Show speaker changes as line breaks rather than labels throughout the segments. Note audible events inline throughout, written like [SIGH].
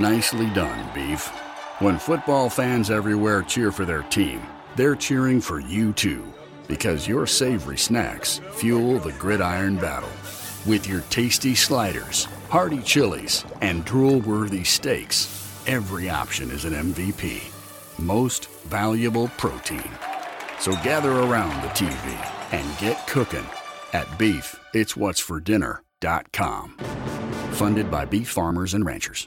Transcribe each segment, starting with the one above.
Nicely done, Beef. When football fans everywhere cheer for their team, they're cheering for you too. Because your savory snacks fuel the gridiron battle. With your tasty sliders, hearty chilies, and drool worthy steaks, every option is an MVP. Most valuable protein. So gather around the TV and get cooking at Beef It's What's for Dinner.com. Funded by beef farmers and ranchers.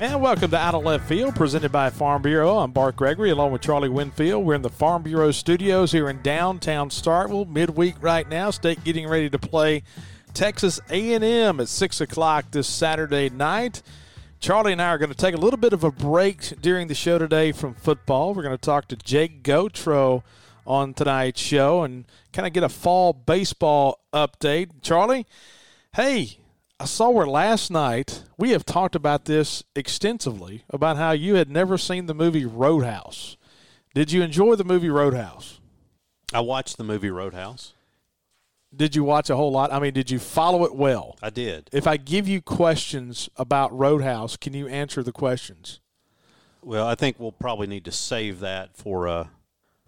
And welcome to Out of Left Field, presented by Farm Bureau. I'm Bart Gregory, along with Charlie Winfield. We're in the Farm Bureau studios here in downtown Starkville, midweek right now. State getting ready to play Texas A&M at six o'clock this Saturday night. Charlie and I are going to take a little bit of a break during the show today from football. We're going to talk to Jake Gautreau on tonight's show and kind of get a fall baseball update. Charlie, hey, I saw where last night we have talked about this extensively about how you had never seen the movie Roadhouse. Did you enjoy the movie Roadhouse?
I watched the movie Roadhouse.
Did you watch a whole lot? I mean, did you follow it well?
I did.
If I give you questions about Roadhouse, can you answer the questions?
Well, I think we'll probably need to save that for uh,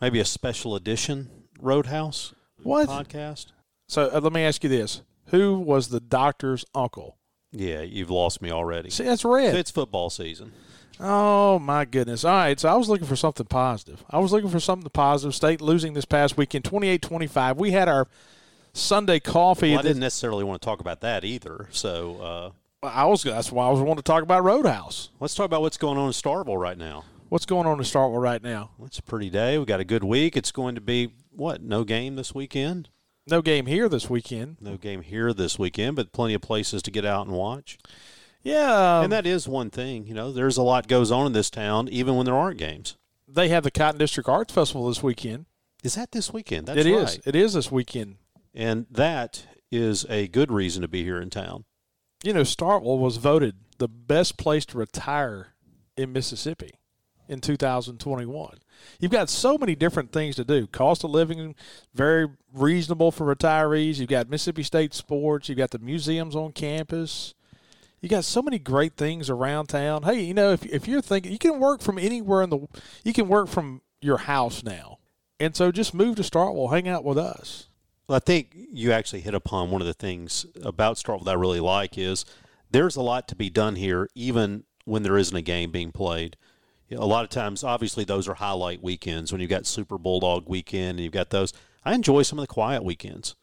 maybe a special edition Roadhouse
What?
podcast.
So uh, let me ask you this: Who was the doctor's uncle?
Yeah, you've lost me already.
See, that's red.
It's football season.
Oh my goodness! All right, so I was looking for something positive. I was looking for something positive. State losing this past weekend, 28-25. We had our Sunday coffee.
Well, I didn't necessarily want to talk about that either. So uh,
I was. That's why I was wanting to talk about Roadhouse.
let's talk about what's going on in Starkville right now.
What's going on in Starkville right now?
It's a pretty day. We got a good week. It's going to be what? No game this weekend.
No game here this weekend.
No game here this weekend, but plenty of places to get out and watch.
Yeah, um,
and that is one thing. You know, there's a lot goes on in this town, even when there aren't games.
they have the Cotton District Arts Festival this weekend.
Is that this weekend? That's
It is.
right.
It is this weekend.
And that is a good reason to be here in town.
You know, Starkville was voted the best place to retire in Mississippi in 2021. You've got so many different things to do. Cost of living very reasonable for retirees. You've got Mississippi State sports. You've got the museums on campus. You got so many great things around town. Hey, you know, if if you're thinking you can work from anywhere in the you can work from your house now. And so just move to Starkville, hang out with us.
Well, I think you actually hit upon one of the things about Starkville that I really like is there's a lot to be done here, even when there isn't a game being played. A lot of times, obviously, those are highlight weekends when you've got Super Bulldog weekend and you've got those. I enjoy some of the quiet weekends.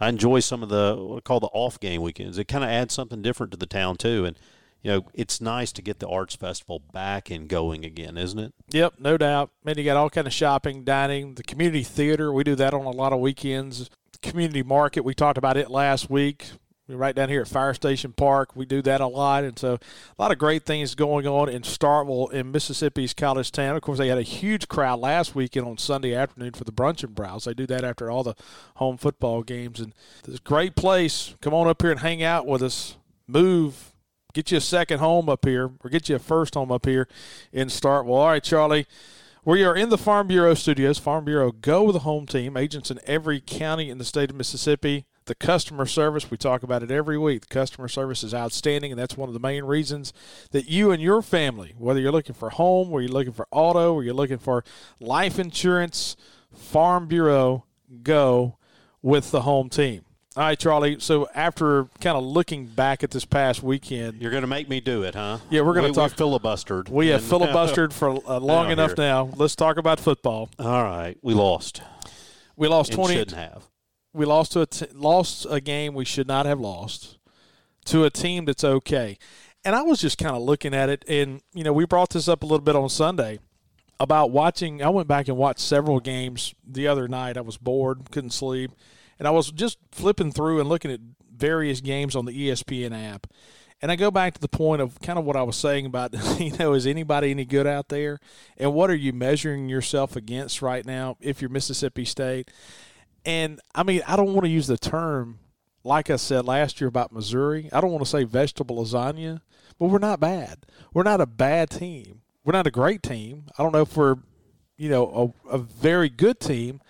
I enjoy some of the what I call the off game weekends. It kind of adds something different to the town too, and you know it's nice to get the arts festival back and going again, isn't it?
Yep, no doubt. Man, you got all kind of shopping, dining, the community theater. We do that on a lot of weekends. Community market. We talked about it last week. We're right down here at Fire Station Park. We do that a lot, and so a lot of great things going on in Starkville, in Mississippi's college town. Of course, they had a huge crowd last weekend on Sunday afternoon for the brunch and browse. They do that after all the home football games, and it's a great place. Come on up here and hang out with us. Move, get you a second home up here, or get you a first home up here in Starkville. All right, Charlie. We are in the Farm Bureau studios. Farm Bureau, go with the home team. Agents in every county in the state of Mississippi. The customer service, we talk about it every week. The customer service is outstanding, and that's one of the main reasons that you and your family, whether you're looking for home, whether you're looking for auto, or you're looking for life insurance, Farm Bureau, go with the home team. All right, Charlie. So after kind of looking back at this past weekend,
You're going to make me do it, huh?
Yeah, we're gonna
We-
talk-
We filibustered.
we have [LAUGHS] filibustered for uh, long enough
here.
now. Let's talk about football.
All right, we lost.
We lost
And
twenty.
shouldn't have.
We lost to a t- lost a game we should not have lost to a team that's okay. And I was just kind of looking at it, and you know, we brought this up a little bit on Sunday about watching. I went back and watched several games the other night. I was bored, couldn't sleep, and I was just flipping through and looking at various games on the ESPN app. And I go back to the point of kind of what I was saying about, [LAUGHS] you know, is anybody any good out there? And what are you measuring yourself against right now if you're Mississippi State? And I mean, I don't want to use the term like I said last year about Missouri. I don't want to say vegetable lasagna, but we're not bad. We're not a bad team. We're not a great team. I don't know if we're, you know, a, a very good team,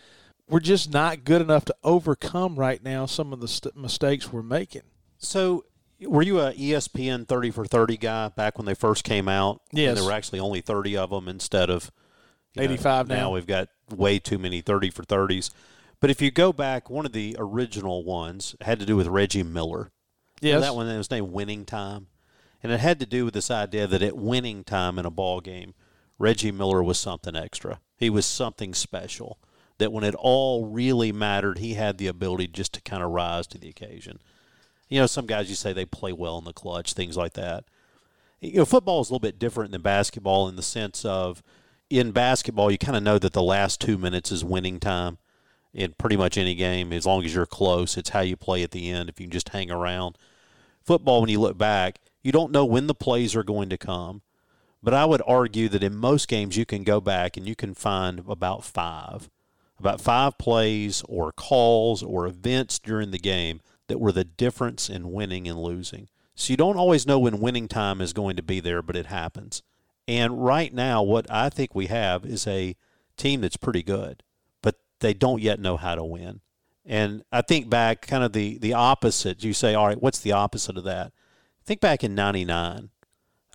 we're just not good enough to overcome right now some of the st- mistakes we're making.
So, were you a ESPN 30 for 30 guy back when they first came out?
Yes.
And there were actually only 30 of them instead of you know,
85 now.
Now we've got way too many 30 for 30s. But if you go back, one of the original ones had to do with Reggie Miller.
Yes.
That one that was named Winning Time. And it had to do with this idea that at winning time in a ball game, Reggie Miller was something extra. He was something special. That when it all really mattered, he had the ability just to kind of rise to the occasion. You know, some guys you say they play well in the clutch, things like that. You know, football is a little bit different than basketball in the sense of in basketball, you kind of know that the last two minutes is winning time in pretty much any game. As long as you're close, it's how you play at the end if you can just hang around. Football, when you look back, you don't know when the plays are going to come. But I would argue that in most games, you can go back and you can find about five, about five plays or calls or events during the game that were the difference in winning and losing. So you don't always know when winning time is going to be there, but it happens. And right now, what I think we have is a team that's pretty good, they don't yet know how to win. And I think back kind of the, the opposite. You say, all right, what's the opposite of that? Think back in 99.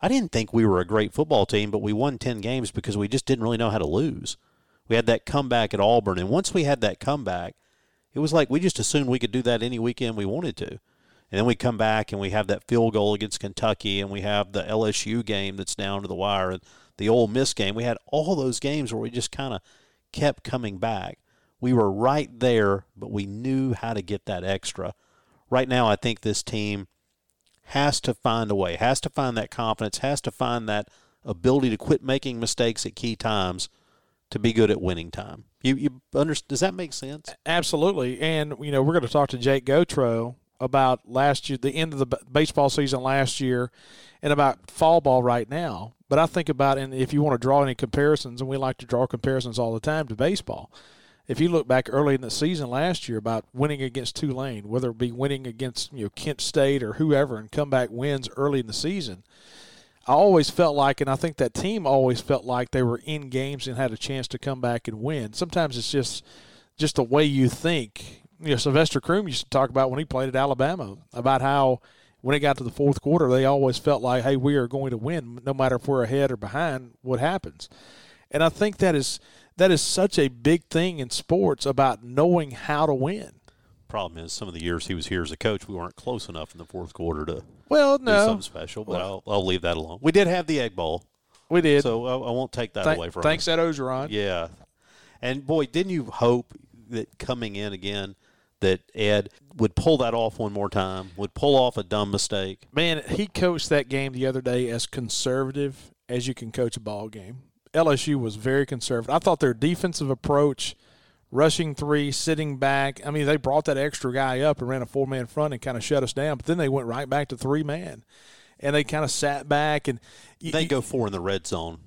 I didn't think we were a great football team, but we won 10 games because we just didn't really know how to lose. We had that comeback at Auburn. And once we had that comeback, it was like we just assumed we could do that any weekend we wanted to. And then we come back and we have that field goal against Kentucky, and we have the LSU game that's down to the wire, and the Ole Miss game. We had all those games where we just kind of kept coming back. We were right there, but we knew how to get that extra. Right now, I think this team has to find a way, has to find that confidence, has to find that ability to quit making mistakes at key times to be good at winning time. You you understand? Does that make sense?
Absolutely. And you know, we're going to talk to Jake Gautreau about last year, the end of the baseball season last year, and about fall ball right now. But I think about, and if you want to draw any comparisons, and we like to draw comparisons all the time to baseball. If you look back early in the season last year about winning against Tulane, whether it be winning against you know Kent State or whoever, and comeback wins early in the season, I always felt like, and I think that team always felt like they were in games and had a chance to come back and win. Sometimes it's just just the way you think you know, Sylvester Croom used to talk about when he played at Alabama about how when it got to the fourth quarter, they always felt like, hey, we are going to win no matter if we're ahead or behind what happens. And I think that is that is such a big thing in sports about knowing how to win.
Problem is, some of the years he was here as a coach, we weren't close enough in the fourth quarter to
well,
do
no,
something special. But I'll, I'll leave that alone. We did have the Egg Bowl,
we did.
so I, I won't take that
Th-
away from
thanks,
him.
Ed Orgeron.
Yeah, and boy, didn't you hope that coming in again that Ed would pull that off one more time, would pull off a dumb mistake.
Man, he coached that game the other day as conservative as you can coach a ball game. LSU was very conservative. I thought their defensive approach, rushing three, sitting back. I mean, they brought that extra guy up and ran a four man front and kind of shut us down. But then they went right back to three man, and they kind of sat back and
They go four in the red zone,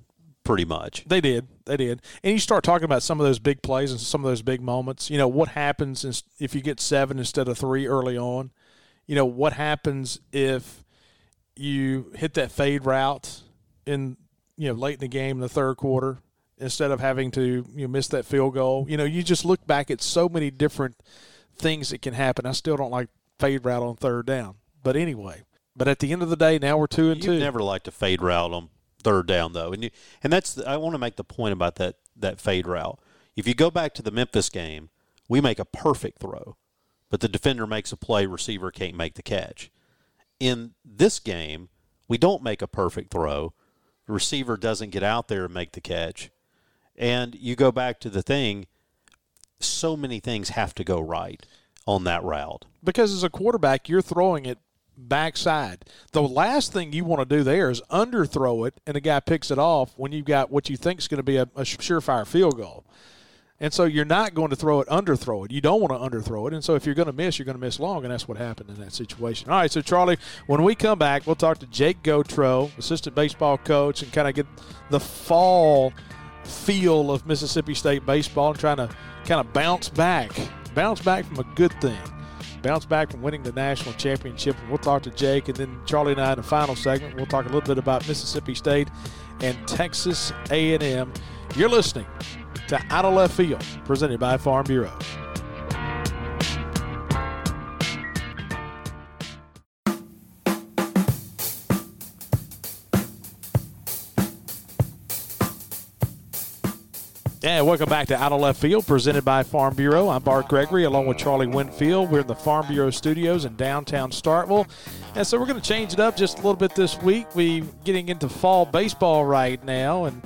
pretty much.
They did. They did. And you start talking about some of those big plays and some of those big moments. You know, what happens if you get seven instead of three early on? You know, what happens if you hit that fade route in, you know, late in the game in the third quarter instead of having to, you know, miss that field goal? You know, you just look back at so many different things that can happen. I still don't like fade route on third down. But anyway, but at the end of the day, now we're two and
You
two.
never like to fade route on third down though, and you and that's the, I want to make the point about that that fade route. If you go back to the Memphis game, we make a perfect throw, but the defender makes a play, receiver can't make the catch. In this game, we don't make a perfect throw, receiver doesn't get out there and make the catch, and you go back to the thing. So many things have to go right on that route.
because as a quarterback, you're throwing it backside. The last thing you want to do there is underthrow it, and the guy picks it off when you've got what you think is going to be a, a surefire field goal. And so you're not going to throw it, underthrow it. You don't want to underthrow it. And so if you're going to miss, you're going to miss long, and that's what happened in that situation. All right, so Charlie, when we come back, we'll talk to Jake Gautreau, assistant baseball coach, and kind of get the fall feel of Mississippi State baseball and trying to kind of bounce back, bounce back from a good thing bounce back from winning the national championship. And we'll talk to Jake, and then Charlie and I in the final segment. We'll talk a little bit about Mississippi State and Texas A&M. You're listening to Out of Left Field, presented by Farm Bureau. And welcome back to Out of Left Field, presented by Farm Bureau. I'm Bart Gregory, along with Charlie Winfield. We're in the Farm Bureau studios in downtown Starkville. And so we're going to change it up just a little bit this week. We're getting into fall baseball right now, and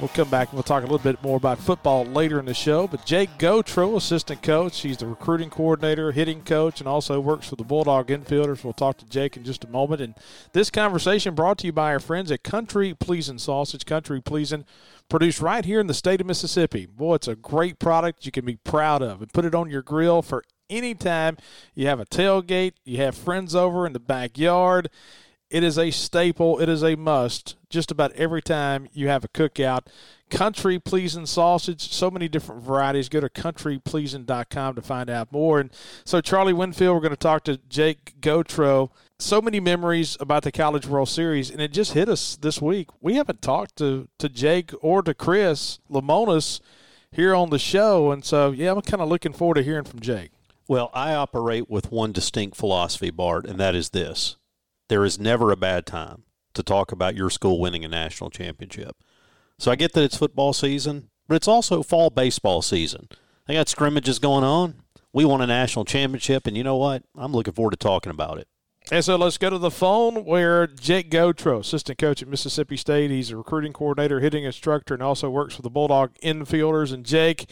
we'll come back and we'll talk a little bit more about football later in the show. But Jake Gautreau, assistant coach, he's the recruiting coordinator, hitting coach, and also works for the Bulldog infielders. We'll talk to Jake in just a moment. And this conversation brought to you by our friends at Country Pleasing Sausage. Country Pleasing produced right here in the state of Mississippi. Boy, it's a great product you can be proud of and put it on your grill for any time you have a tailgate, you have friends over in the backyard. It is a staple, it is a must just about every time you have a cookout. Country Pleasing sausage, so many different varieties. Go to countrypleasing.com to find out more. And so, Charlie Winfield, we're going to talk to Jake Gautreau so many memories about the College World Series, and it just hit us this week. We haven't talked to, to Jake or to Chris Lemonis here on the show, and so yeah, I'm kind of looking forward to hearing from Jake.
Well, I operate with one distinct philosophy, Bart, and that is this: there is never a bad time to talk about your school winning a national championship. So I get that it's football season, but it's also fall baseball season. They got scrimmages going on. We won a national championship, and you know what? I'm looking forward to talking about it.
And so let's go to the phone where Jake Gautreau, assistant coach at Mississippi State, he's a recruiting coordinator, hitting instructor, and also works for the Bulldog infielders. And Jake,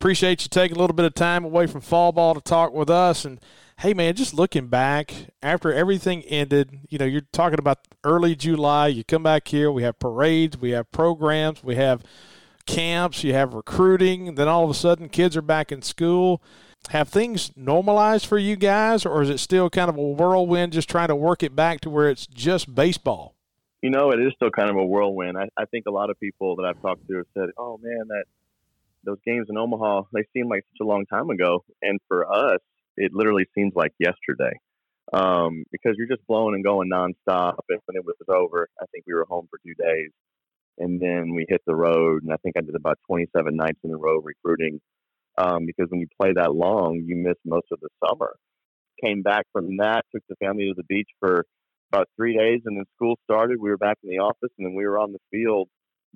appreciate you taking a little bit of time away from fall ball to talk with us. And hey, man, just looking back after everything ended, you know, you're talking about early July. You come back here, we have parades, we have programs, we have camps, you have recruiting. Then all of a sudden, kids are back in school have things normalized for you guys, or is it still kind of a whirlwind, just trying to work it back to where it's just baseball?
You know, it is still kind of a whirlwind. I, I think a lot of people that I've talked to have said, "Oh man, that those games in Omaha they seem like such a long time ago," and for us, it literally seems like yesterday um, because you're just blowing and going nonstop. And when it was over, I think we were home for two days, and then we hit the road, and I think I did about 27 nights in a row recruiting um, because when you play that long, you miss most of the summer. Came back from that, took the family to the beach for about three days, and then school started. We were back in the office, and then we were on the field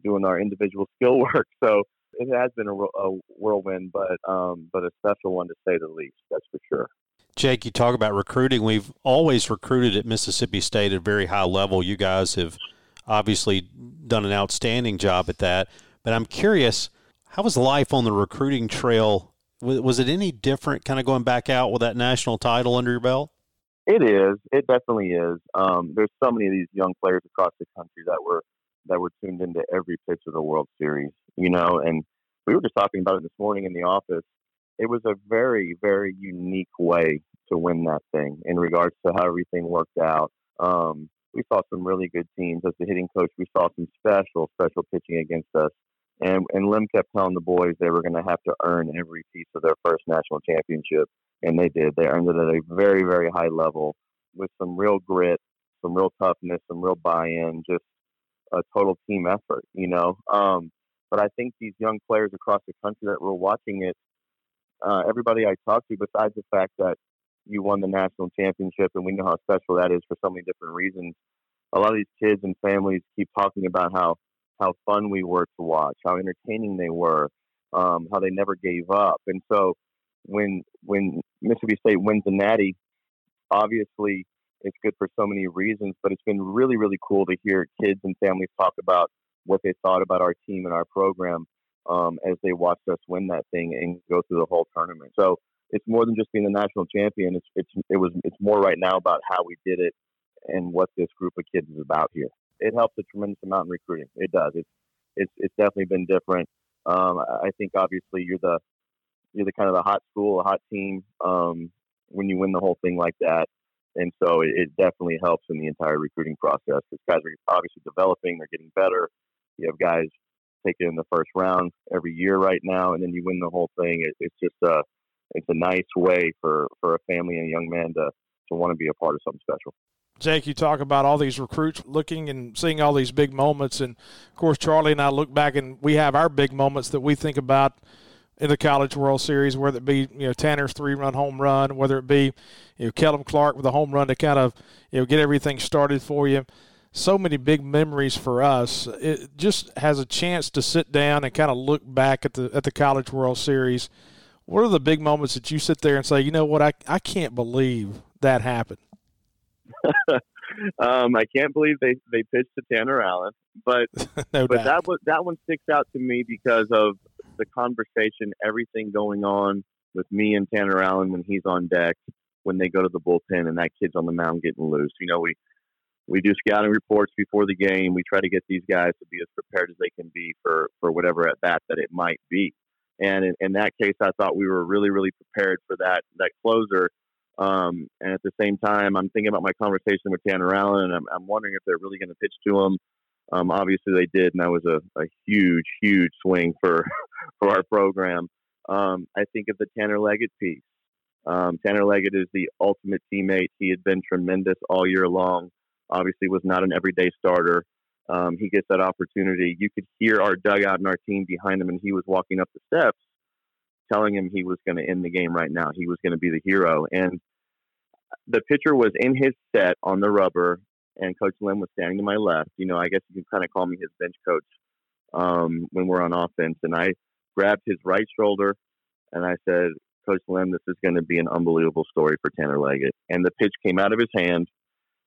doing our individual [LAUGHS] skill work. So it has been a, a whirlwind, but um, but a special one to say the least. That's for sure.
Jake, you talk about recruiting. We've always recruited at Mississippi State at a very high level. You guys have obviously done an outstanding job at that. But I'm curious how was life on the recruiting trail? Was, was it any different, kind of going back out with that national title under your belt?
It is. It definitely is. Um, there's so many of these young players across the country that were that were tuned into every pitch of the World Series. You know, and we were just talking about it this morning in the office. It was a very, very unique way to win that thing in regards to how everything worked out. Um, we saw some really good teams as the hitting coach. We saw some special, special pitching against us. And and Lem kept telling the boys they were going to have to earn every piece of their first national championship, and they did. They earned it at a very very high level with some real grit, some real toughness, some real buy-in, just a total team effort. You know. Um, but I think these young players across the country that were watching it, uh, everybody I talked to, besides the fact that you won the national championship, and we know how special that is for so many different reasons. A lot of these kids and families keep talking about how how fun we were to watch, how entertaining they were, um, how they never gave up. And so when when Mississippi State wins the Natty, obviously it's good for so many reasons, but it's been really really cool to hear kids and families talk about what they thought about our team and our program um, as they watched us win that thing and go through the whole tournament. So it's more than just being the national champion. It's it's it was it's more right now about how we did it and what this group of kids is about here it helps a tremendous amount in recruiting. It does. It's it's it's definitely been different. Um, I think obviously you're the you're the kind of the hot school, a hot team um, when you win the whole thing like that, and so it, it definitely helps in the entire recruiting process because guys are obviously developing, they're getting better. You have guys taken in the first round every year right now, and then you win the whole thing. It, it's just a it's a nice way for for a family and a young man to to want to be a part of something special.
Jake, you talk about all these recruits looking and seeing all these big moments, and of course, Charlie and I look back and we have our big moments that we think about in the College World Series, whether it be you know Tanner's three-run home run, whether it be you know Kellum Clark with a home run to kind of you know get everything started for you. So many big memories for us. It just has a chance to sit down and kind of look back at the at the College World Series. What are the big moments that you sit there and say, you know what, I I can't believe that happened. [LAUGHS]
um, I can't believe they, they pitched to Tanner Allen, but [LAUGHS]
no
but
doubt.
that was that one sticks out to me because of the conversation, everything going on with me and Tanner Allen when he's on deck, when they go to the bullpen and that kid's on the mound getting loose. You know, we we do scouting reports before the game. We try to get these guys to be as prepared as they can be for for whatever at bat that it might be. And in, in that case, I thought we were really, really prepared for that that closer. Um, and at the same time, I'm thinking about my conversation with Tanner Allen, and I'm, I'm wondering if they're really going to pitch to him. Um, obviously, they did, and that was a, a huge, huge swing for [LAUGHS] for our program. Um, I think of the Tanner Leggett piece. Um, Tanner Leggett is the ultimate teammate. He had been tremendous all year long. Obviously, was not an everyday starter. Um, he gets that opportunity. You could hear our dugout and our team behind him, and he was walking up the steps, telling him he was going to end the game right now. He was going to be the hero. And the pitcher was in his set on the rubber, and Coach Lem was standing to my left. You know, I guess you can kind of call me his bench coach um, when we're on offense. And I grabbed his right shoulder, and I said, Coach Lem, this is going to be an unbelievable story for Tanner Leggett. And the pitch came out of his hand.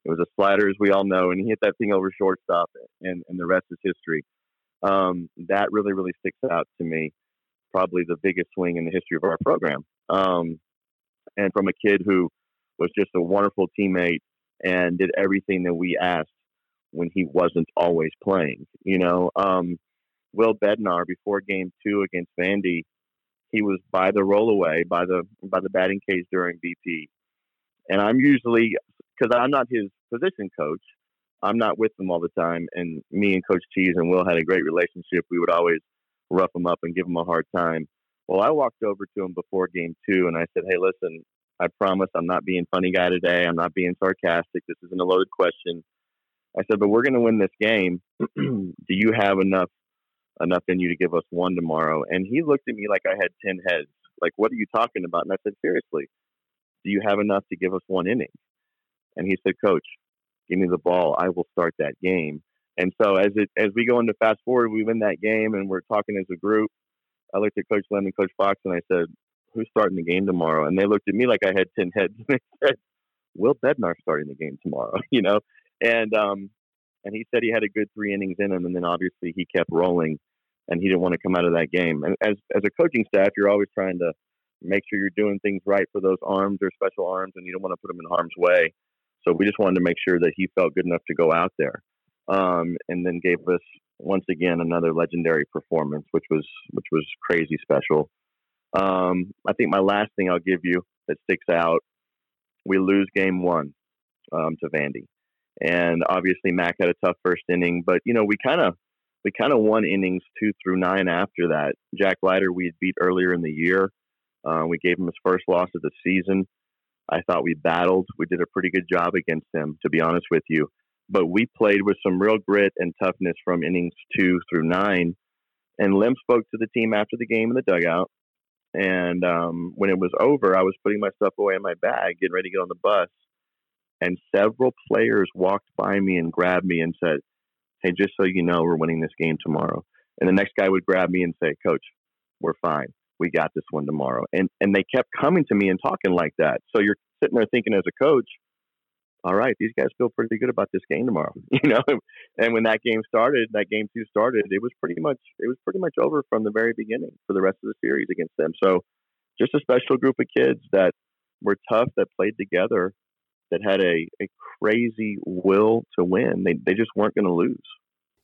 It was a slider, as we all know, and he hit that thing over shortstop, and, and the rest is history. Um, that really, really sticks out to me. Probably the biggest swing in the history of our program. Um, and from a kid who was just a wonderful teammate and did everything that we asked when he wasn't always playing. You know, um, Will Bednar before Game Two against Vandy, he was by the rollaway by the by the batting cage during BP, and I'm usually because I'm not his position coach. I'm not with him all the time, and me and Coach Cheese and Will had a great relationship. We would always rough him up and give him a hard time. Well, I walked over to him before game two and I said, Hey, listen, I promise I'm not being funny guy today. I'm not being sarcastic. This isn't a loaded question. I said, but we're going to win this game. [CLEARS THROAT] Do you have enough enough in you to give us one tomorrow? And he looked at me like I had ten heads. Like, what are you talking about? And I said, seriously, do you have enough to give us one inning? And he said, Coach, give me the ball. I will start that game. And so as it as we go into fast forward, we win that game, and we're talking as a group. I looked at Coach Lemon, Coach Fox, and I said, "Who's starting the game tomorrow?" And they looked at me like I had ten heads. [LAUGHS] And they said, "Will Bednar starting the game tomorrow?" [LAUGHS] you know, and um, and he said he had a good three innings in him, and then obviously he kept rolling, and he didn't want to come out of that game. And as as a coaching staff, you're always trying to make sure you're doing things right for those arms or special arms, and you don't want to put them in harm's way. So we just wanted to make sure that he felt good enough to go out there, um, and then gave us once again another legendary performance, which was which was crazy special. Um, I think my last thing I'll give you that sticks out, we lose game one um, to Vandy, and obviously Mac had a tough first inning, but you know we kind of we kind of won innings two through nine after that. Jack Leiter we had beat earlier in the year. Uh, we gave him his first loss of the season. I thought we battled. We did a pretty good job against him, to be honest with you. But we played with some real grit and toughness from innings two through nine. And Lem spoke to the team after the game in the dugout. And um, when it was over, I was putting my stuff away in my bag, getting ready to get on the bus. And several players walked by me and grabbed me and said, Hey, just so you know, we're winning this game tomorrow. And the next guy would grab me and say, Coach, we're fine we got this one tomorrow. And and they kept coming to me and talking like that. So you're sitting there thinking as a coach, all right, these guys feel pretty good about this game tomorrow, [LAUGHS] you know. And when that game started, that game two started, it was pretty much it was pretty much over from the very beginning for the rest of the series against them. So just a special group of kids that were tough, that played together, that had a, a crazy will to win. They they just weren't going to lose.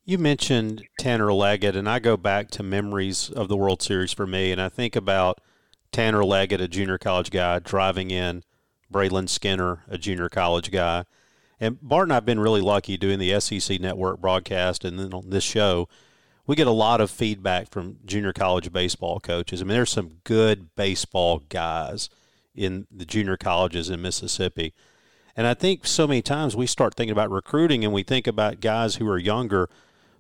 You mentioned Tanner Leggett, and I go back to memories of the World Series for me, and I think about Tanner Leggett, a junior college guy, driving in Brayland Skinner, a junior college guy. And Bart and I have been really lucky doing the SEC network broadcast and then on this show. We get a lot of feedback from junior college baseball coaches. I mean, there's some good baseball guys in the junior colleges in Mississippi. And I think so many times we start thinking about recruiting and we think about guys who are younger.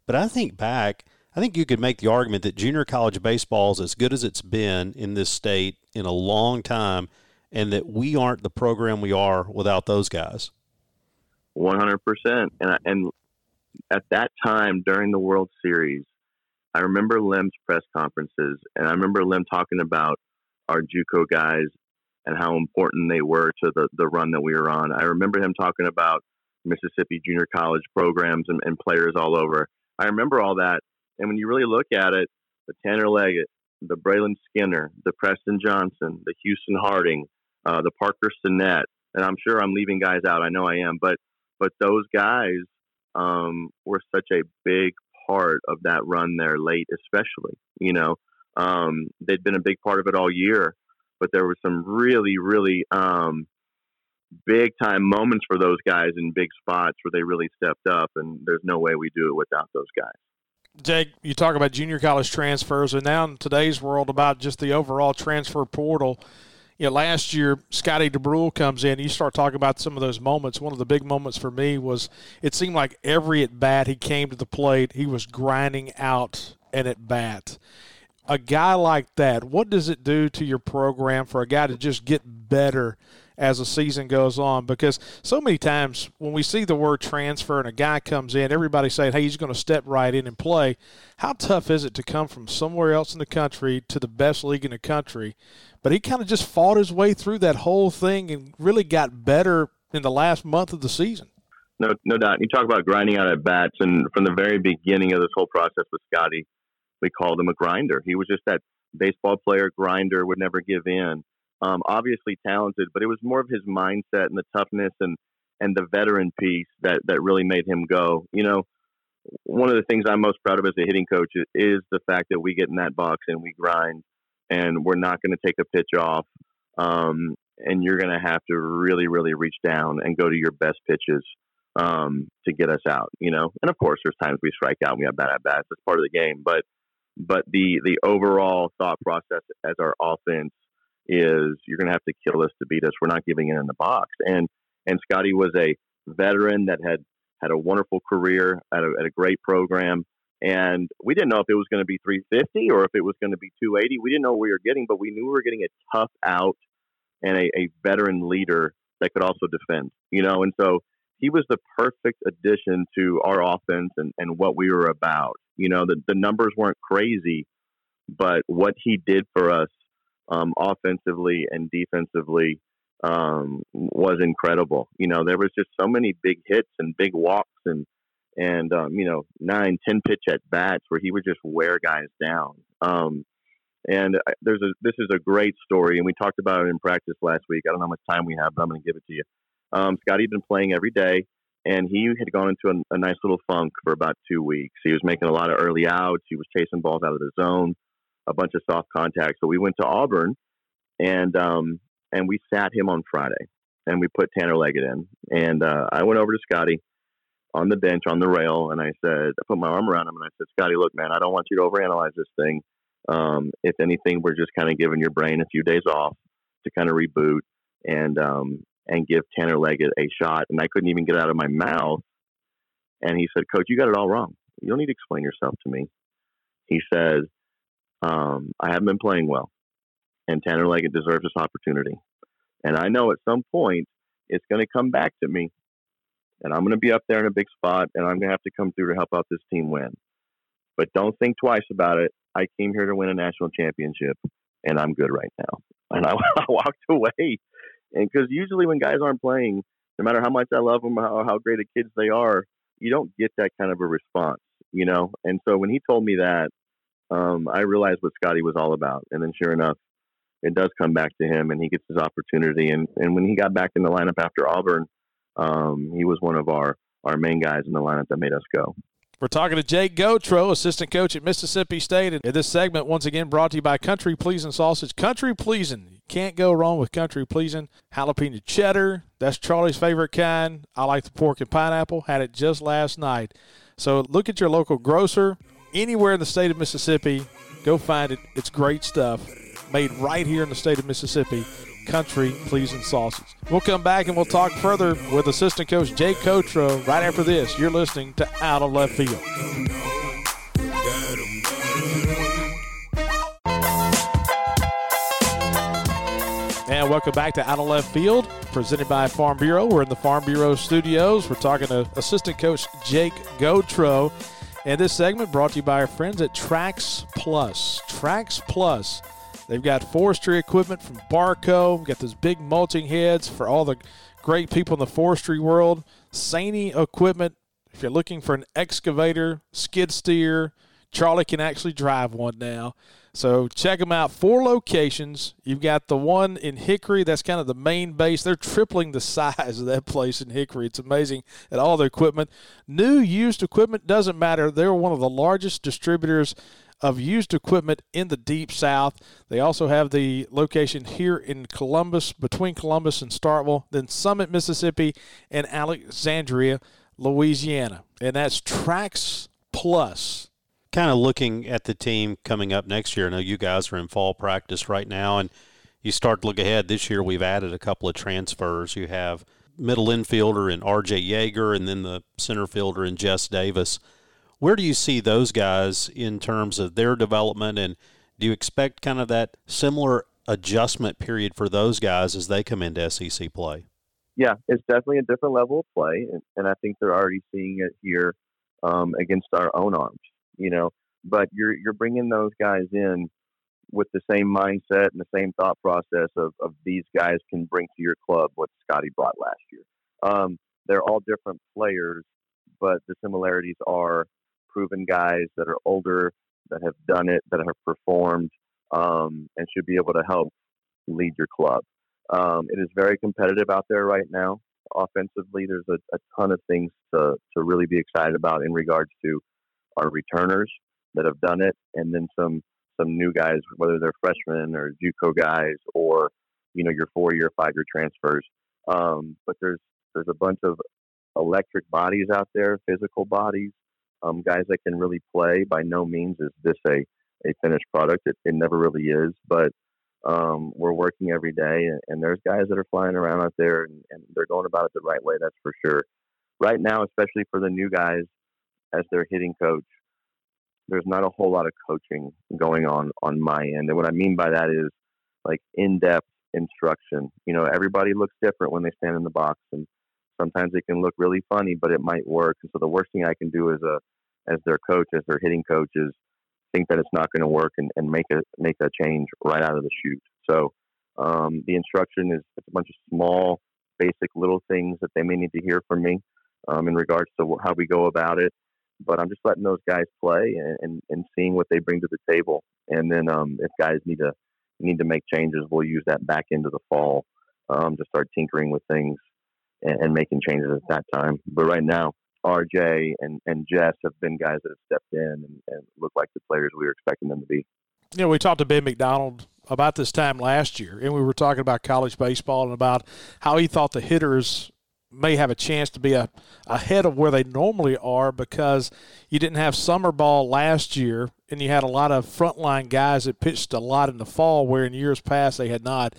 But I think back, I think you could make the argument that junior college baseball is as good as it's been in this state in a long time, and that we aren't the program we are without those guys.
One hundred percent. And and at that time during the World Series, I remember Lem's press conferences, and I remember Lem talking about our JUCO guys and how important they were to the, the run that we were on. I remember him talking about Mississippi junior college programs and, and players all over. I remember all that. And when you really look at it, the Tanner Leggett, the Brayland Skinner, the Preston Johnson, the Houston Harding, uh, the Parker Stinnett, and I'm sure I'm leaving guys out. I know I am, but but those guys um, were such a big part of that run there late, especially. You know, um, they'd been a big part of it all year, but there was some really, really um, big time moments for those guys in big spots where they really stepped up, and there's no way we do it without those guys.
Jake, you talk about junior college transfers, and now in today's world, about just the overall transfer portal. You know, last year Scotty Dubrule comes in. You start talking about some of those moments. One of the big moments for me was it seemed like every at bat he came to the plate, he was grinding out an at bat a guy like that, what does it do to your program for a guy to just get better as the season goes on? Because so many times when we see the word transfer and a guy comes in, everybody's saying, hey, he's going to step right in and play. How tough is it to come from somewhere else in the country to the best league in the country? But he kind of just fought his way through that whole thing and really got better in the last month of the season.
No, no doubt. You talk about grinding out at bats, and from the very beginning of this whole process with Scotty, we called him a grinder. He was just that baseball player grinder, would never give in. Um, obviously talented, but it was more of his mindset and the toughness and and the veteran piece that that really made him go. You know, one of the things I'm most proud of as a hitting coach is, is the fact that we get in that box and we grind, and we're not going to take a pitch off. Um, and you're going to have to really, really reach down and go to your best pitches um, to get us out. You know, and of course, there's times we strike out and we have bad at bats. That's part of the game, but but the the overall thought process as our offense is you're going to have to kill us to beat us. We're not giving in in the box. And and Scotty was a veteran that had had a wonderful career at a, at a great program. And we didn't know if it was going to be 350 or if it was going to be 280. We didn't know what we were getting, but we knew we were getting a tough out and a, a veteran leader that could also defend, you know. And so he was the perfect addition to our offense and, and what we were about. You know, the, the numbers weren't crazy, but what he did for us um, offensively and defensively um, was incredible. You know, there was just so many big hits and big walks and and um, you know nine, ten pitch at bats where he would just wear guys down. Um, and there's a this is a great story, and we talked about it in practice last week. I don't know how much time we have, but I'm going to give it to you. Um, Scotty had been playing every day, and he had gone into a, a, nice little funk for about two weeks. He was making a lot of early outs. He was chasing balls out of the zone, a bunch of soft contacts. So we went to Auburn, and um, and we sat him on Friday, and we put Tanner Leggett in. And uh, I went over to Scotty on the bench on the rail, and I said, I put my arm around him, and I said, Scotty, look, man, I don't want you to overanalyze this thing. Um, if anything, we're just kind of giving your brain a few days off to kind of reboot. And um, and give Tanner Leggett a shot. And I couldn't even get out of my mouth. And he said, Coach, you got it all wrong. You don't need to explain yourself to me. He said, um, I haven't been playing well, and Tanner Leggett deserves this opportunity. And I know at some point it's going to come back to me, and I'm going to be up there in a big spot, and I'm going to have to come through to help out this team win. But don't think twice about it. I came here to win a national championship, and I'm good right now. And I, [LAUGHS] I walked away and because usually when guys aren't playing, no matter how much I love them, how, how great of kids they are, you don't get that kind of a response, you know? And so when he told me that, um, I realized what Scotty was all about. And then sure enough, it does come back to him and he gets his opportunity. And, and when he got back in the lineup after Auburn, um, he was one of our, our main guys in the lineup that made us go.
We're talking to Jake Gautreau, assistant coach at Mississippi State. And this segment, once again, brought to you by Country Pleasing Sausage. Country Pleasing. Can't go wrong with Country Pleasing. Jalapeno cheddar. That's Charlie's favorite kind. I like the pork and pineapple. Had it just last night. So look at your local grocer anywhere in the state of Mississippi. Go find it. It's great stuff. made right here in the state of Mississippi. Country pleasing sausage. We'll come back and we'll talk further with assistant coach Jake Gautreau right after this. You're listening to Out of Left Field. And welcome back to Out of Left Field, presented by Farm Bureau. We're in the Farm Bureau studios. We're talking to assistant coach Jake Gautreau. And this segment brought to you by our friends at Trax Plus. Trax Plus. They've got forestry equipment from Barko. We've got those big mulching heads for all the great people in the forestry world. SANY equipment. If you're looking for an excavator, skid steer, Charlie can actually drive one now. So check them out. Four locations. You've got the one in Hickory. That's kind of the main base. They're tripling the [LAUGHS] size of that place in Hickory. It's amazing at all the equipment. New, used equipment doesn't matter. They're one of the largest distributors of used equipment in the deep south. They also have the location here in Columbus, between Columbus and Starkville, then Summit, Mississippi, and Alexandria, Louisiana. And that's Trax Plus
kind of looking at the team coming up next year. I know you guys are in fall practice right now, and you start to look ahead. This year, we've added a couple of transfers. You have middle infielder in R.J. Yeager, and then the center fielder in Jess Davis. Where do you see those guys in terms of their development, and do you expect kind of that similar adjustment period for those guys as they come into SEC play?
Yeah, it's definitely a different level of play, and, and I think they're already seeing it here um, against our own arms you know. But you're you're bringing those guys in with the same mindset and the same thought process of, of these guys can bring to your club what Scotty brought last year. Um, they're all different players, but the similarities are proven guys that are older, that have done it, that have performed, um, and should be able to help lead your club. Um, it is very competitive out there right now. Offensively, there's a, a ton of things to, to really be excited about in regards to our returners that have done it, and then some some new guys, whether they're freshmen or JUCO guys or you know your four year, five year transfers. Um, but there's there's a bunch of electric bodies out there, physical bodies, um, guys that can really play. By no means is this a a finished product. It, it never really is, but um, we're working every day, and, and, there's guys that are flying around out there, and, and, they're going about it the right way. That's for sure. Right now, especially for the new guys, as their hitting coach, there's not a whole lot of coaching going on on my end. And what I mean by that is like in-depth instruction. You know, everybody looks different when they stand in the box, and sometimes it can look really funny, but it might work. And so the worst thing I can do as a as their coach, as their hitting coach, is think that it's not going to work and, and make a make a change right out of the chute. So um, the instruction is it's a bunch of small, basic little things that they may need to hear from me um, in regards to how we go about it but I'm just letting those guys play and, and, and seeing what they bring to the table. And then um, if guys need to need to make changes, we'll use that back into the fall um, to start tinkering with things and, and, making changes at that time. But right now, RJ and, and Jess have been guys that have stepped in and, and look like the players we were expecting them to be.
You know, we talked to Ben McDonald about this time last year, and we were talking about college baseball and about how he thought the hitters may have a chance to be a, ahead of where they normally are because you didn't have summer ball last year and you had a lot of frontline guys that pitched a lot in the fall where in years past they had not.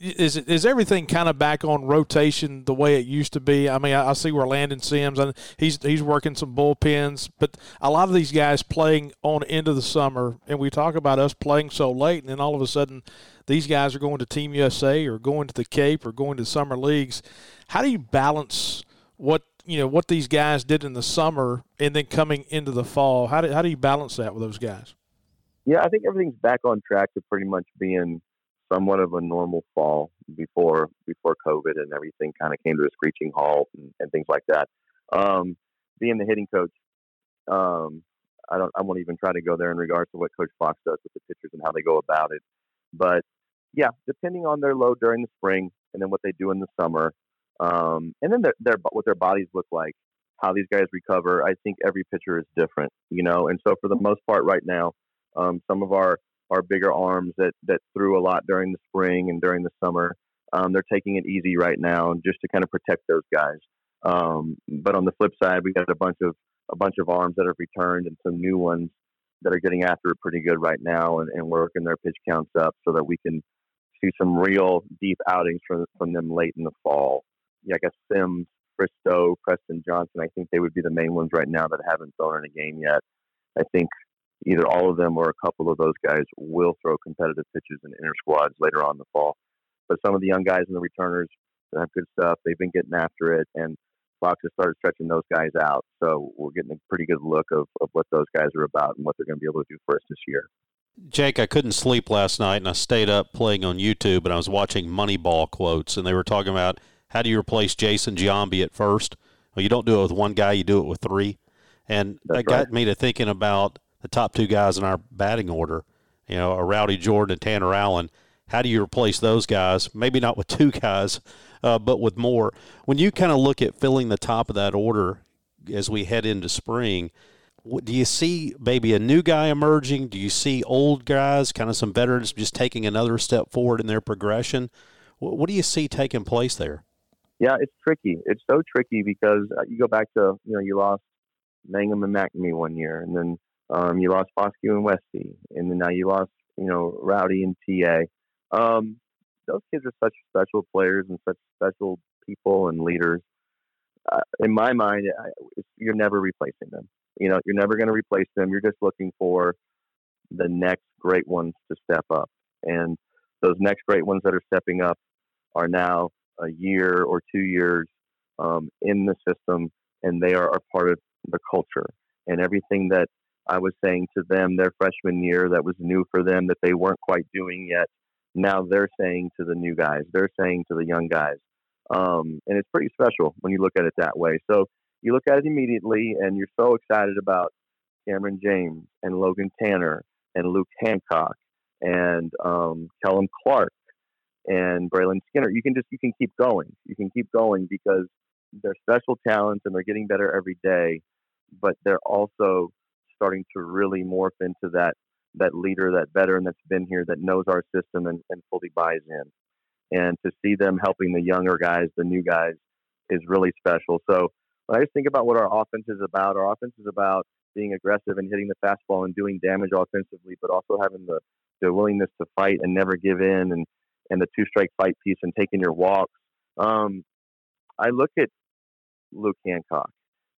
Is is everything kind of back on rotation the way it used to be? I mean, I, I see where Landon Sims and he's he's working some bullpens, but a lot of these guys playing on into the summer, and we talk about us playing so late, and then all of a sudden these guys are going to Team USA or going to the Cape or going to summer leagues how do you balance what you know what these guys did in the summer and then coming into the fall? How do how do you balance that with those guys?
Yeah, I think everything's back on track to pretty much being somewhat of a normal fall before before COVID and everything kind of came to a screeching halt and, and things like that. Um, being the hitting coach, um, I don't I won't even try to go there in regards to what Coach Fox does with the pitchers and how they go about it. But yeah, depending on their load during the spring and then what they do in the summer, um, and then their, their what their bodies look like, how these guys recover. I think every pitcher is different, you know. And so for the most part, right now, um, some of our our bigger arms that that threw a lot during the spring and during the summer, um, they're taking it easy right now, just to kind of protect those guys. Um, but on the flip side, we got a bunch of a bunch of arms that have returned and some new ones that are getting after it pretty good right now and, and working their pitch counts up so that we can see some real deep outings from from them late in the fall. Yeah, I guess Sims, Fristoe, Preston Johnson. I think they would be the main ones right now that haven't thrown in a game yet. I think either all of them or a couple of those guys will throw competitive pitches in inner squads later on in the fall. But some of the young guys and the returners have good stuff. They've been getting after it, and Fox has started stretching those guys out. So we're getting a pretty good look of, of what those guys are about and what they're going to be able to do for us this year.
Jake, I couldn't sleep last night, and I stayed up playing on YouTube, and I was watching Moneyball quotes, and they were talking about how do you replace Jason Giambi at first? Well, you don't do it with one guy; you do it with three, and
That's
that got
right.
me to thinking about the top two guys in our batting order. You know, a Rowdy Jordan and Tanner Allen. How do you replace those guys? Maybe not with two [LAUGHS] guys, uh, but with more. When you kind of look at filling the top of that order as we head into spring, do you see maybe a new guy emerging? Do you see old guys, kind of some veterans, just taking another step forward in their progression? What, do you see taking place there?
Yeah, it's tricky. It's so tricky because uh, you go back to you know you lost Mangum and MacNamee one year, and then um, you lost Foscue and Westy, and then now you lost you know Rowdy and TA. Um, those kids are such special players and such special people and leaders. Uh, in my mind, I, you're never replacing them. You know, you're never going to replace them. You're just looking for the next great ones to step up, and those next great ones that are stepping up are now a year or two years um, in the system, and they are a part of the culture. And everything that I was saying to them their freshman year that was new for them that they weren't quite doing yet, now they're saying to the new guys, they're saying to the young guys. Um, and it's pretty special when you look at it that way. So you look at it immediately, and you're so excited about Cameron James and Logan Tanner and Luke Hancock and um, Kellum Clark and Brayland Skinner. You can just you can keep going. You can keep going because they're special talents and they're getting better every day, but they're also starting to really morph into that that leader, that veteran that's been here that knows our system and, and fully buys in. And to see them helping the younger guys, the new guys, is really special. So I just think about what our offense is about, our offense is about being aggressive and hitting the fastball and doing damage offensively, but also having the, the willingness to fight and never give in and, and the two strike fight piece and taking your walks. Um, I look at Luke Hancock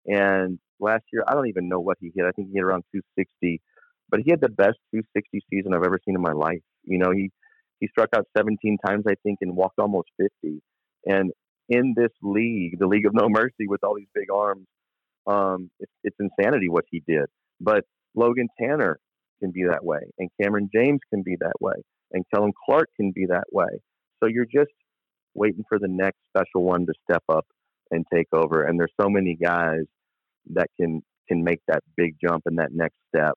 and last year, I don't even know what he hit. I think he hit around 260, but he had the best 260 season I've ever seen in my life. You know, he, he struck out 17 times, I think, and walked almost 50. And in this league, the League of No Mercy with all these big arms, um, it's, it's insanity what he did. But Logan Tanner can be that way, and Cameron James can be that way, and Kellum Clark can be that way. So you're just waiting for the next special one to step up and take over. And there's so many guys that can can make that big jump and that next step.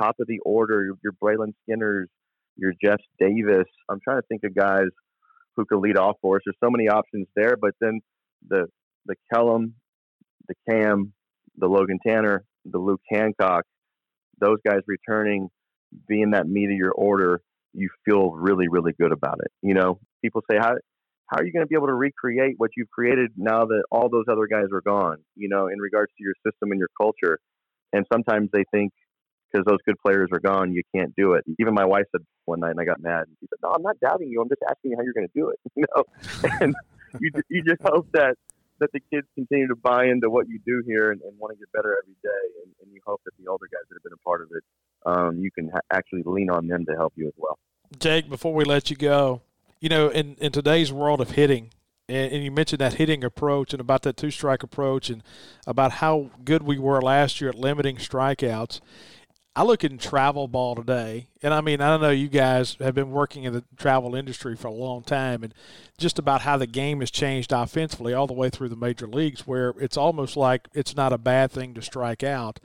Top of the order, your, Brayland Skinners, your Jeff Davis. I'm trying to think of guys who could lead off for us. There's so many options there, but then the the Kellum, the Cam, the Logan Tanner, the Luke Hancock, those guys returning, being that your order, you feel really, really good about it. You know, people say, how how are you going to be able to recreate what you've created now that all those other guys are gone? You know, in regards to your system and your culture. And sometimes they think because those good players are gone, you can't do it. Even my wife said one night, and I got mad. She said, "No, I'm not doubting you. I'm just asking you how you're going to do it." [LAUGHS] You know, and you you just hope that that the kids continue to buy into what you do here and, and want to get better every day. And, and you hope that the older guys that have been a part of it, um, you can ha- actually lean on them to help you as well.
Jake, before we let you go, you know, in, in today's world of hitting, and, and you mentioned that hitting approach and about that two strike approach and about how good we were last year at limiting strikeouts. I look in travel ball today, and I mean, I don't know, you guys have been working in the travel industry for a long time, and just about how the game has changed offensively all the way through the major leagues, where it's almost like it's not a bad thing to strike out.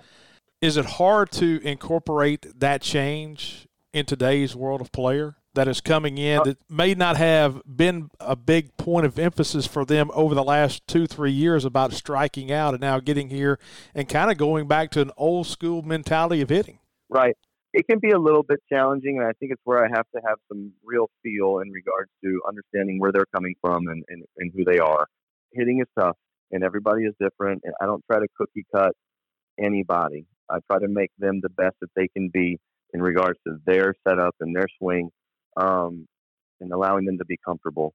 Is it hard to incorporate that change in today's world of player that is coming in uh, that may not have been a big point of emphasis for them over the last two, three years about striking out and now getting here and kind of going back to an old school mentality of hitting?
Right. It can be a little bit challenging, and I think it's where I have to have some real feel in regards to understanding where they're coming from and, and, and who they are. Hitting is tough, and everybody is different, and I don't try to cookie cut anybody. I try to make them the best that they can be in regards to their setup and their swing, um, and allowing them to be comfortable.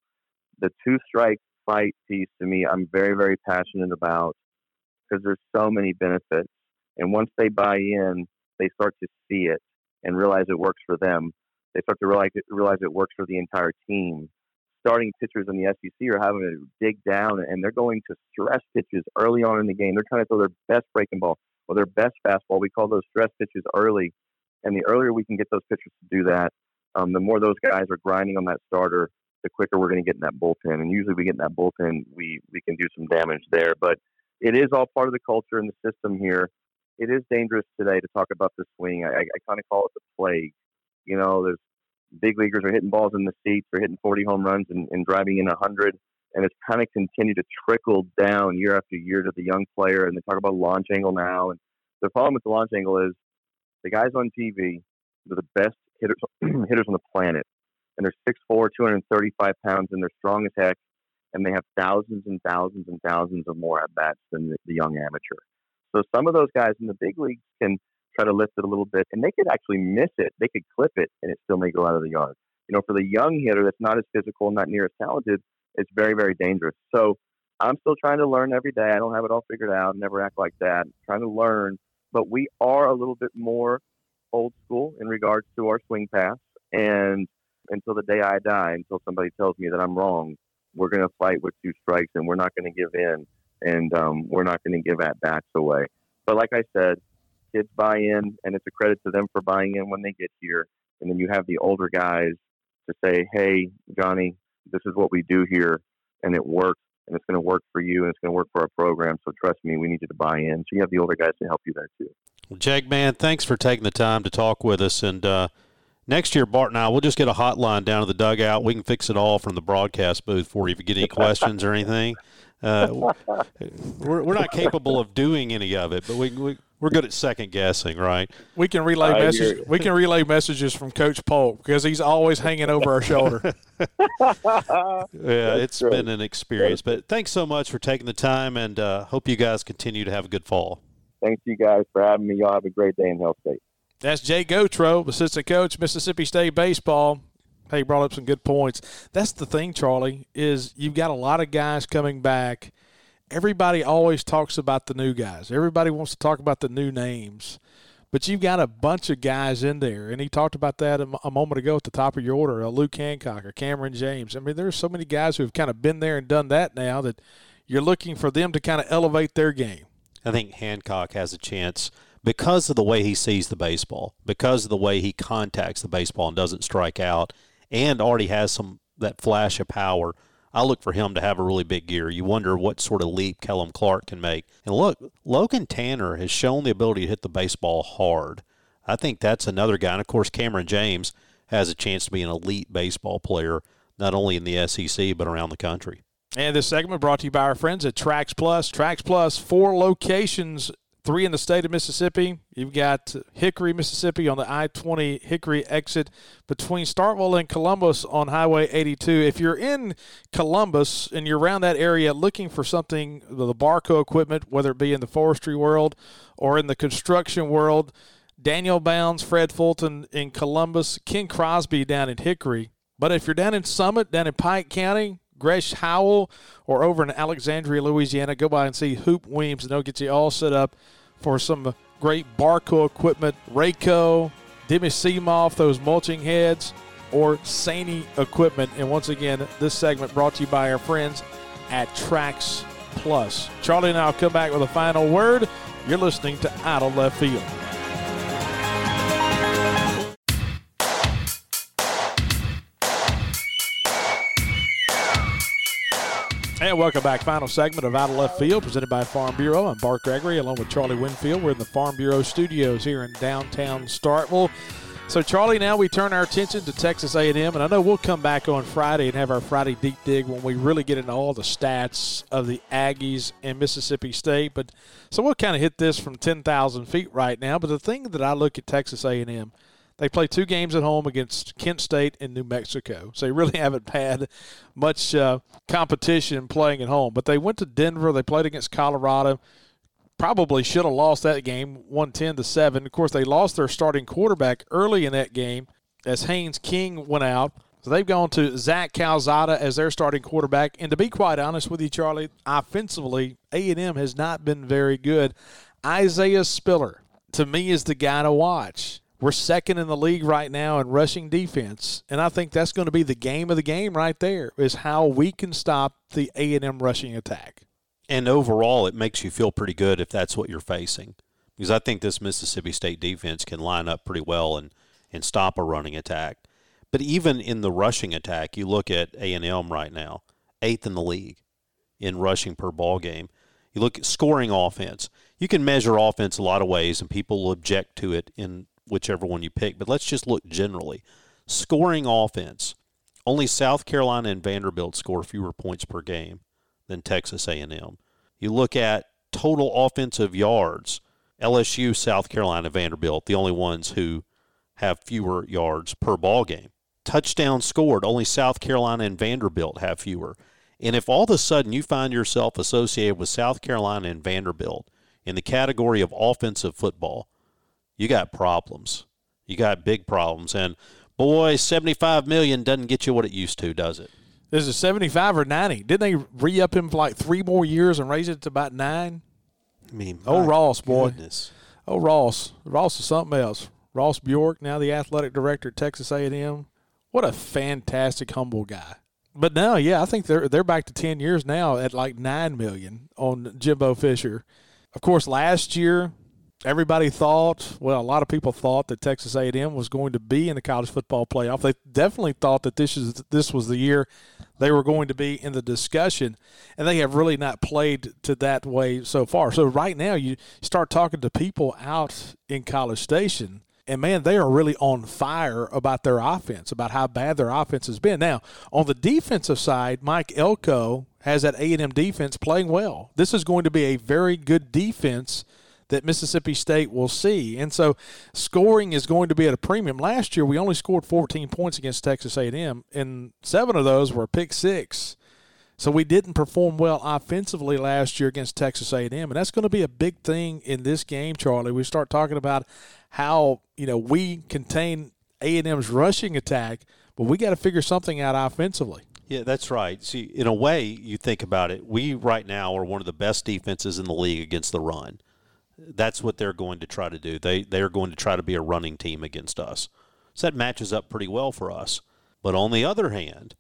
The two strike fight piece to me, I'm very, very passionate about because there's so many benefits. And once they buy in, they start to see it and realize it works for them. They start to realize it, realize it works for the entire team. Starting pitchers in the SEC are having to dig down, and they're going to stress pitches early on in the game. They're trying to throw their best breaking ball or their best fastball. We call those stress pitches early, and the earlier we can get those pitchers to do that, um, the more those guys are grinding on that starter, the quicker we're going to get in that bullpen. And usually, we get in that bullpen, we we can do some damage there. But it is all part of the culture and the system here. It is dangerous today to talk about the swing. I, I kind of call it the plague. You know, there's big leaguers are hitting balls in the seats, they're hitting 40 home runs and, and driving in 100, and it's kind of continued to trickle down year after year to the young player. And they talk about launch angle now, and the problem with the launch angle is the guys on TV, they're the best hitters [CLEARS THROAT] hitters on the planet, and they're 6'4", 235 pounds, and they're strong as heck, and they have thousands and thousands and thousands of more at bats than the, the young amateur. So some of those guys in the big leagues can try to lift it a little bit, and they could actually miss it. They could clip it, and it still may go out of the yard. You know, for the young hitter that's not as physical, not near as talented, it's very, very dangerous. So I'm still trying to learn every day. I don't have it all figured out. Never act like that. I'm trying to learn, but we are a little bit more old school in regards to our swing pass. And until the day I die, until somebody tells me that I'm wrong, we're going to fight with two strikes, and we're not going to give in, and um, we're not going to give at bats away. But like I said, kids buy in, and it's a credit to them for buying in when they get here. And then you have the older guys to say, "Hey, Johnny, this is what we do here, and it works, and it's going to work for you, and it's going to work for our program. So trust me, we need you to buy in." So you have the older guys to help you there too.
Well, Jake, man, thanks for taking the time to talk with us, and. Uh, next year, Bart and I, we'll just get a hotline down to the dugout. We can fix it all from the broadcast booth for you if you get any questions or anything. Uh, [LAUGHS] we're, we're not capable of doing any of it, but we, we we're good at second guessing, right?
We can relay messages. We can relay messages from Coach Polk because he's always hanging over our shoulder. [LAUGHS] [LAUGHS]
yeah, it's great. been an experience. But thanks so much for taking the time, and uh, hope you guys continue to have a good fall.
Thanks you guys for having me. Y'all have a great day in Hail State.
That's Jay Gautreau, assistant coach, Mississippi State baseball. Hey, brought up some good points. That's the thing, Charlie, is you've got a lot of guys coming back everybody always talks about the new guys. Everybody wants to talk about the new names. But you've got a bunch of guys in there, and he talked about that a, moment ago at the top of your order. A Luke Hancock or Cameron James. I mean, there's so many guys who have kind of been there and done that now that you're looking for them to kind of elevate their game.
I think Hancock has a chance because of the way he sees the baseball, because of the way he contacts the baseball and doesn't strike out, and already has some that flash of power I look for him to have a really big year. You wonder what sort of leap Kellum Clark can make. And look, Logan Tanner has shown the ability to hit the baseball hard. I think that's another guy. And of course, Cameron James has a chance to be an elite baseball player, not only in the SEC, but around the country.
And this segment brought to you by our friends at Trax Plus. Trax Plus, four locations three in the state of Mississippi. You've got Hickory, Mississippi on the I 20 Hickory exit between Starkville and Columbus on Highway 82. If you're in Columbus and you're around that area looking for something, the Barko equipment, whether it be in the forestry world or in the construction world, Daniel Bounds, Fred Fulton in Columbus, Ken Crosby down in Hickory. But if you're down in Summit, down in Pike County, Gresh Howell or over in Alexandria, Louisiana, go by and see Hoop Weems, and they'll get you all set up for some great Barko equipment, Rayco, Denis Cimaf, those mulching heads, or SANY equipment. And once again, this segment brought to you by our friends at Trax Plus. Charlie and I will come back with a final word. You're listening to Out of Left Field. And welcome back. Final segment of Out of Left Field presented by Farm Bureau. I'm Bart Gregory along with Charlie Winfield. We're in the Farm Bureau studios here in downtown Starkville. So, Charlie, now we turn our attention to Texas A&M, and I know we'll come back on Friday and have our Friday deep dig when we really get into all the stats of the Aggies and Mississippi State. But so we'll kind of hit this from 10,000 feet right now. But the thing that I look at Texas A&M – they play two games at home against Kent State and New Mexico, so they really [LAUGHS] haven't had much uh, competition playing at home. But they went to Denver. They played against Colorado. probably should have lost that game 110 to 7. Of course, they lost their starting quarterback early in that game as Haynes King went out. So they've gone to Zach Calzada as their starting quarterback. And to be quite honest with you, Charlie, offensively, A&M has not been very good. Isaiah Spiller, to me, is the guy to watch. We're second in the league right now in rushing defense, and I think that's going to be the game of the game right there. Is how we can stop the A and M rushing attack.
And overall, it makes you feel pretty good if that's what you're facing, because I think this Mississippi State defense can line up pretty well and and stop a running attack. But even in the rushing attack, you look at A and M right now, eighth in the league in rushing per ball game. You look at scoring offense. You can measure offense a lot of ways, and people will object to it in whichever one you pick. But let's just look generally. Scoring offense. Only South Carolina and Vanderbilt score fewer points per game than Texas A&M. You look at total offensive yards. LSU, South Carolina, Vanderbilt, the only ones who have fewer yards per ball game. Touchdown scored, only South Carolina and Vanderbilt have fewer. And if all of a sudden you find yourself associated with South Carolina and Vanderbilt in the category of offensive football, you got problems. You got big problems. And boy, 75 million doesn't get you what it used to, does it? it?
Is it 75 or 90? Didn't they re up him for like three more years and raise it to about nine?
I mean,
oh, Ross, boy.
Goodness.
Oh, Ross. Ross is something else. Ross Bjork, now the athletic director at Texas A&M. What a fantastic, humble guy. But now, yeah, I think they're they're back to ten years now at like nine million on Jimbo Fisher. Of course, last year everybody thought, well, a lot of people thought that Texas A&M was going to be in the college football playoff. They definitely thought that this is this was the year they were going to be in the discussion, and they have really not played to that way so far. So right now, you start talking to people out in College Station. And man, they are really on fire about their offense, about how bad their offense has been. Now, on the defensive side, Mike Elko has that A&M defense playing well. This is going to be a very good defense that Mississippi State will see. And so scoring is going to be at a premium. Last year we only scored 14 points against Texas A&M and 7 of those were pick 6. So we didn't perform well offensively last year against Texas A&M and that's going to be a big thing in this game, Charlie. We start talking about how, you know, we contain A&M's rushing attack, but we got to figure something out offensively.
Yeah, that's right. See, in a way, you think about it, we right now are one of the best defenses in the league against the run that's what they're going to try to do. They they are going to try to be a running team against us. So that matches up pretty well for us. But on the other hand,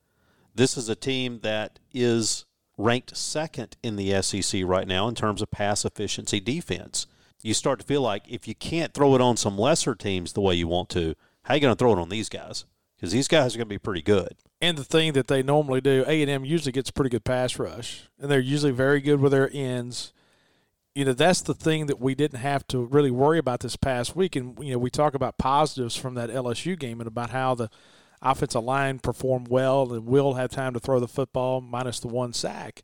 this is a team that is ranked second in the SEC right now in terms of pass efficiency defense. You start to feel like if you can't throw it on some lesser teams the way you want to, how are you going to throw it on these guys? Because these guys are going to be pretty good.
And the thing that they normally do, A and M usually gets pretty good pass rush, and they're usually very good with their ends you know that's the thing that we didn't have to really worry about this past week. And you know we talk about positives from that LSU game and about how the offensive line performed well and will have time to throw the football minus the one sack.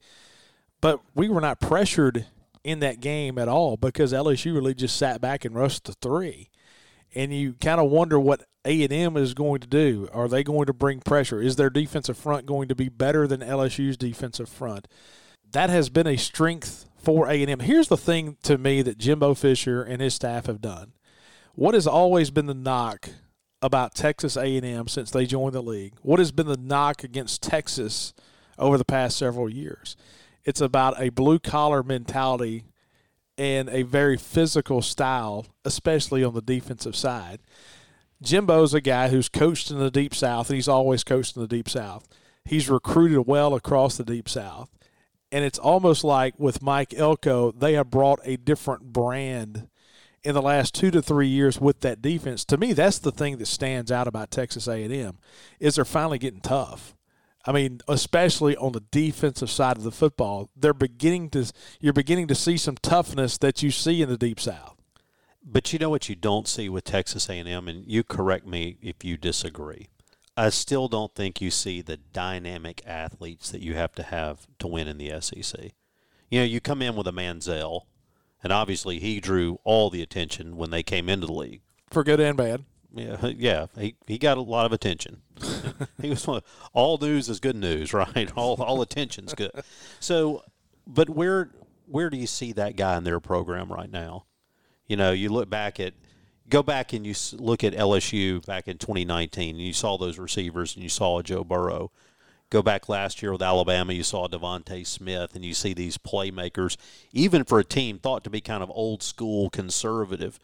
But we were not pressured in that game at all because LSU really just sat back and rushed the three. And you kind of wonder what A&M is going to do. Are they going to bring pressure? Is their defensive front going to be better than LSU's defensive front? That has been a strength for A&M. Here's the thing to me that Jimbo Fisher and his staff have done. What has always been the knock about Texas A&M since they joined the league? What has been the knock against Texas over the past several years? It's about a blue collar mentality and a very physical style, especially on the defensive side. Jimbo's a guy who's coached in the Deep South, and he's always coached in the Deep South. He's recruited well across the Deep South and it's almost like with Mike Elko, they have brought a different brand in the last two to three years with that defense. To me, that's the thing that stands out about Texas A&M is they're finally getting tough. I mean, especially on the defensive side of the football, they're beginning to you're beginning to see some toughness that you see in the Deep South.
But you know what you don't see with Texas A&M, and you correct me if you disagree. I still don't think you see the dynamic athletes that you have to have to win in the SEC. You know, you come in with a Manziel, and obviously he drew all the attention when they came into the league.
For good and bad.
Yeah, yeah, he, he got a lot of attention. [LAUGHS] he was one, all news is good news, [LAUGHS] right? All all attention's good. So, but where where do you see that guy in their program right now? You know, you look back at go back and you look at LSU back in 2019, and you saw those receivers, and you saw Joe Burrow. Go back last year with Alabama, you saw DeVonta Smith, and you see these playmakers. Even for a team thought to be kind of old school conservative,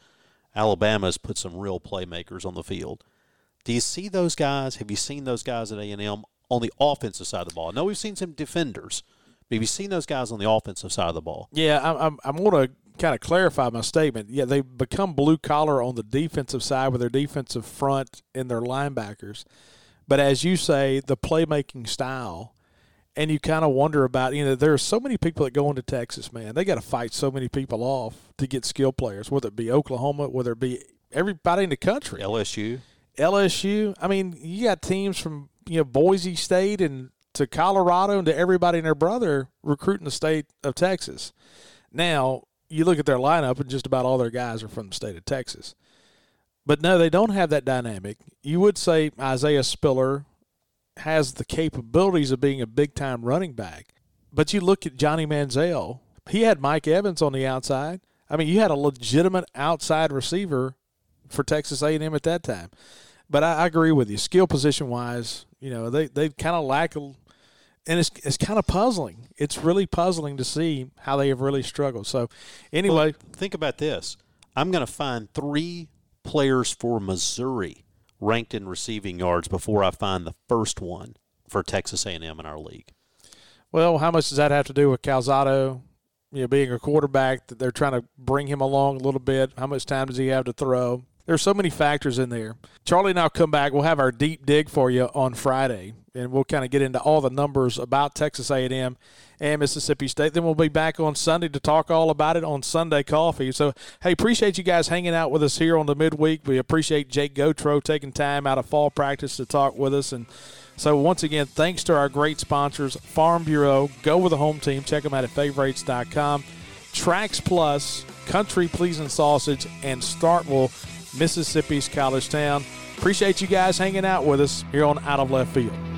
Alabama's put some real playmakers on the field. Do you see those guys? Have you seen those guys at A&M on the offensive side of the ball? Know we've seen some defenders, but have you seen those guys on the offensive side of the ball?
Yeah, I'm, I'm, I'm going to kind of clarify my statement. Yeah, they've become blue collar on the defensive side with their defensive front and their linebackers. But as you say, the playmaking style, and you kind of wonder about, you know, there are so many people that go into Texas, man. They got to fight so many people off to get skill players, whether it be Oklahoma, whether it be everybody in the country.
LSU.
LSU. I mean, you got teams from, you know, Boise State and to Colorado and to everybody and their brother recruiting the state of Texas. Now, you look at their lineup, and just about all their guys are from the state of Texas. But no, they don't have that dynamic. You would say Isaiah Spiller has the capabilities of being a big time running back. But you look at Johnny Manziel, he had Mike Evans on the outside. I mean, you had a legitimate outside receiver for Texas A&M at that time. But I, I agree with you. Skill position wise, you know, they, they kind of lack, and it's, it's kind of puzzling. It's really puzzling to see how they have really struggled. So, anyway. Well,
think about this. I'm going to find three players for Missouri ranked in receiving yards before I find the first one for Texas A&M in our league.
Well, how much does that have to do with Calzada, you know, being a quarterback that they're trying to bring him along a little bit? How much time does he have to throw? There's so many factors in there. Charlie and I'll come back. We'll have our deep dig for you on Friday, and we'll kind of get into all the numbers about Texas A&M and Mississippi State. Then we'll be back on Sunday to talk all about it on Sunday Coffee. So, hey, appreciate you guys hanging out with us here on the midweek. We appreciate Jake Gautreau taking time out of fall practice to talk with us. And so, once again, thanks to our great sponsors, Farm Bureau, Go with the Home Team. Check them out at favorites.com. Tracks Plus, Country Pleasing Sausage, and Starkville Mississippi's college town. Appreciate you guys hanging out with us here on Out of Left Field.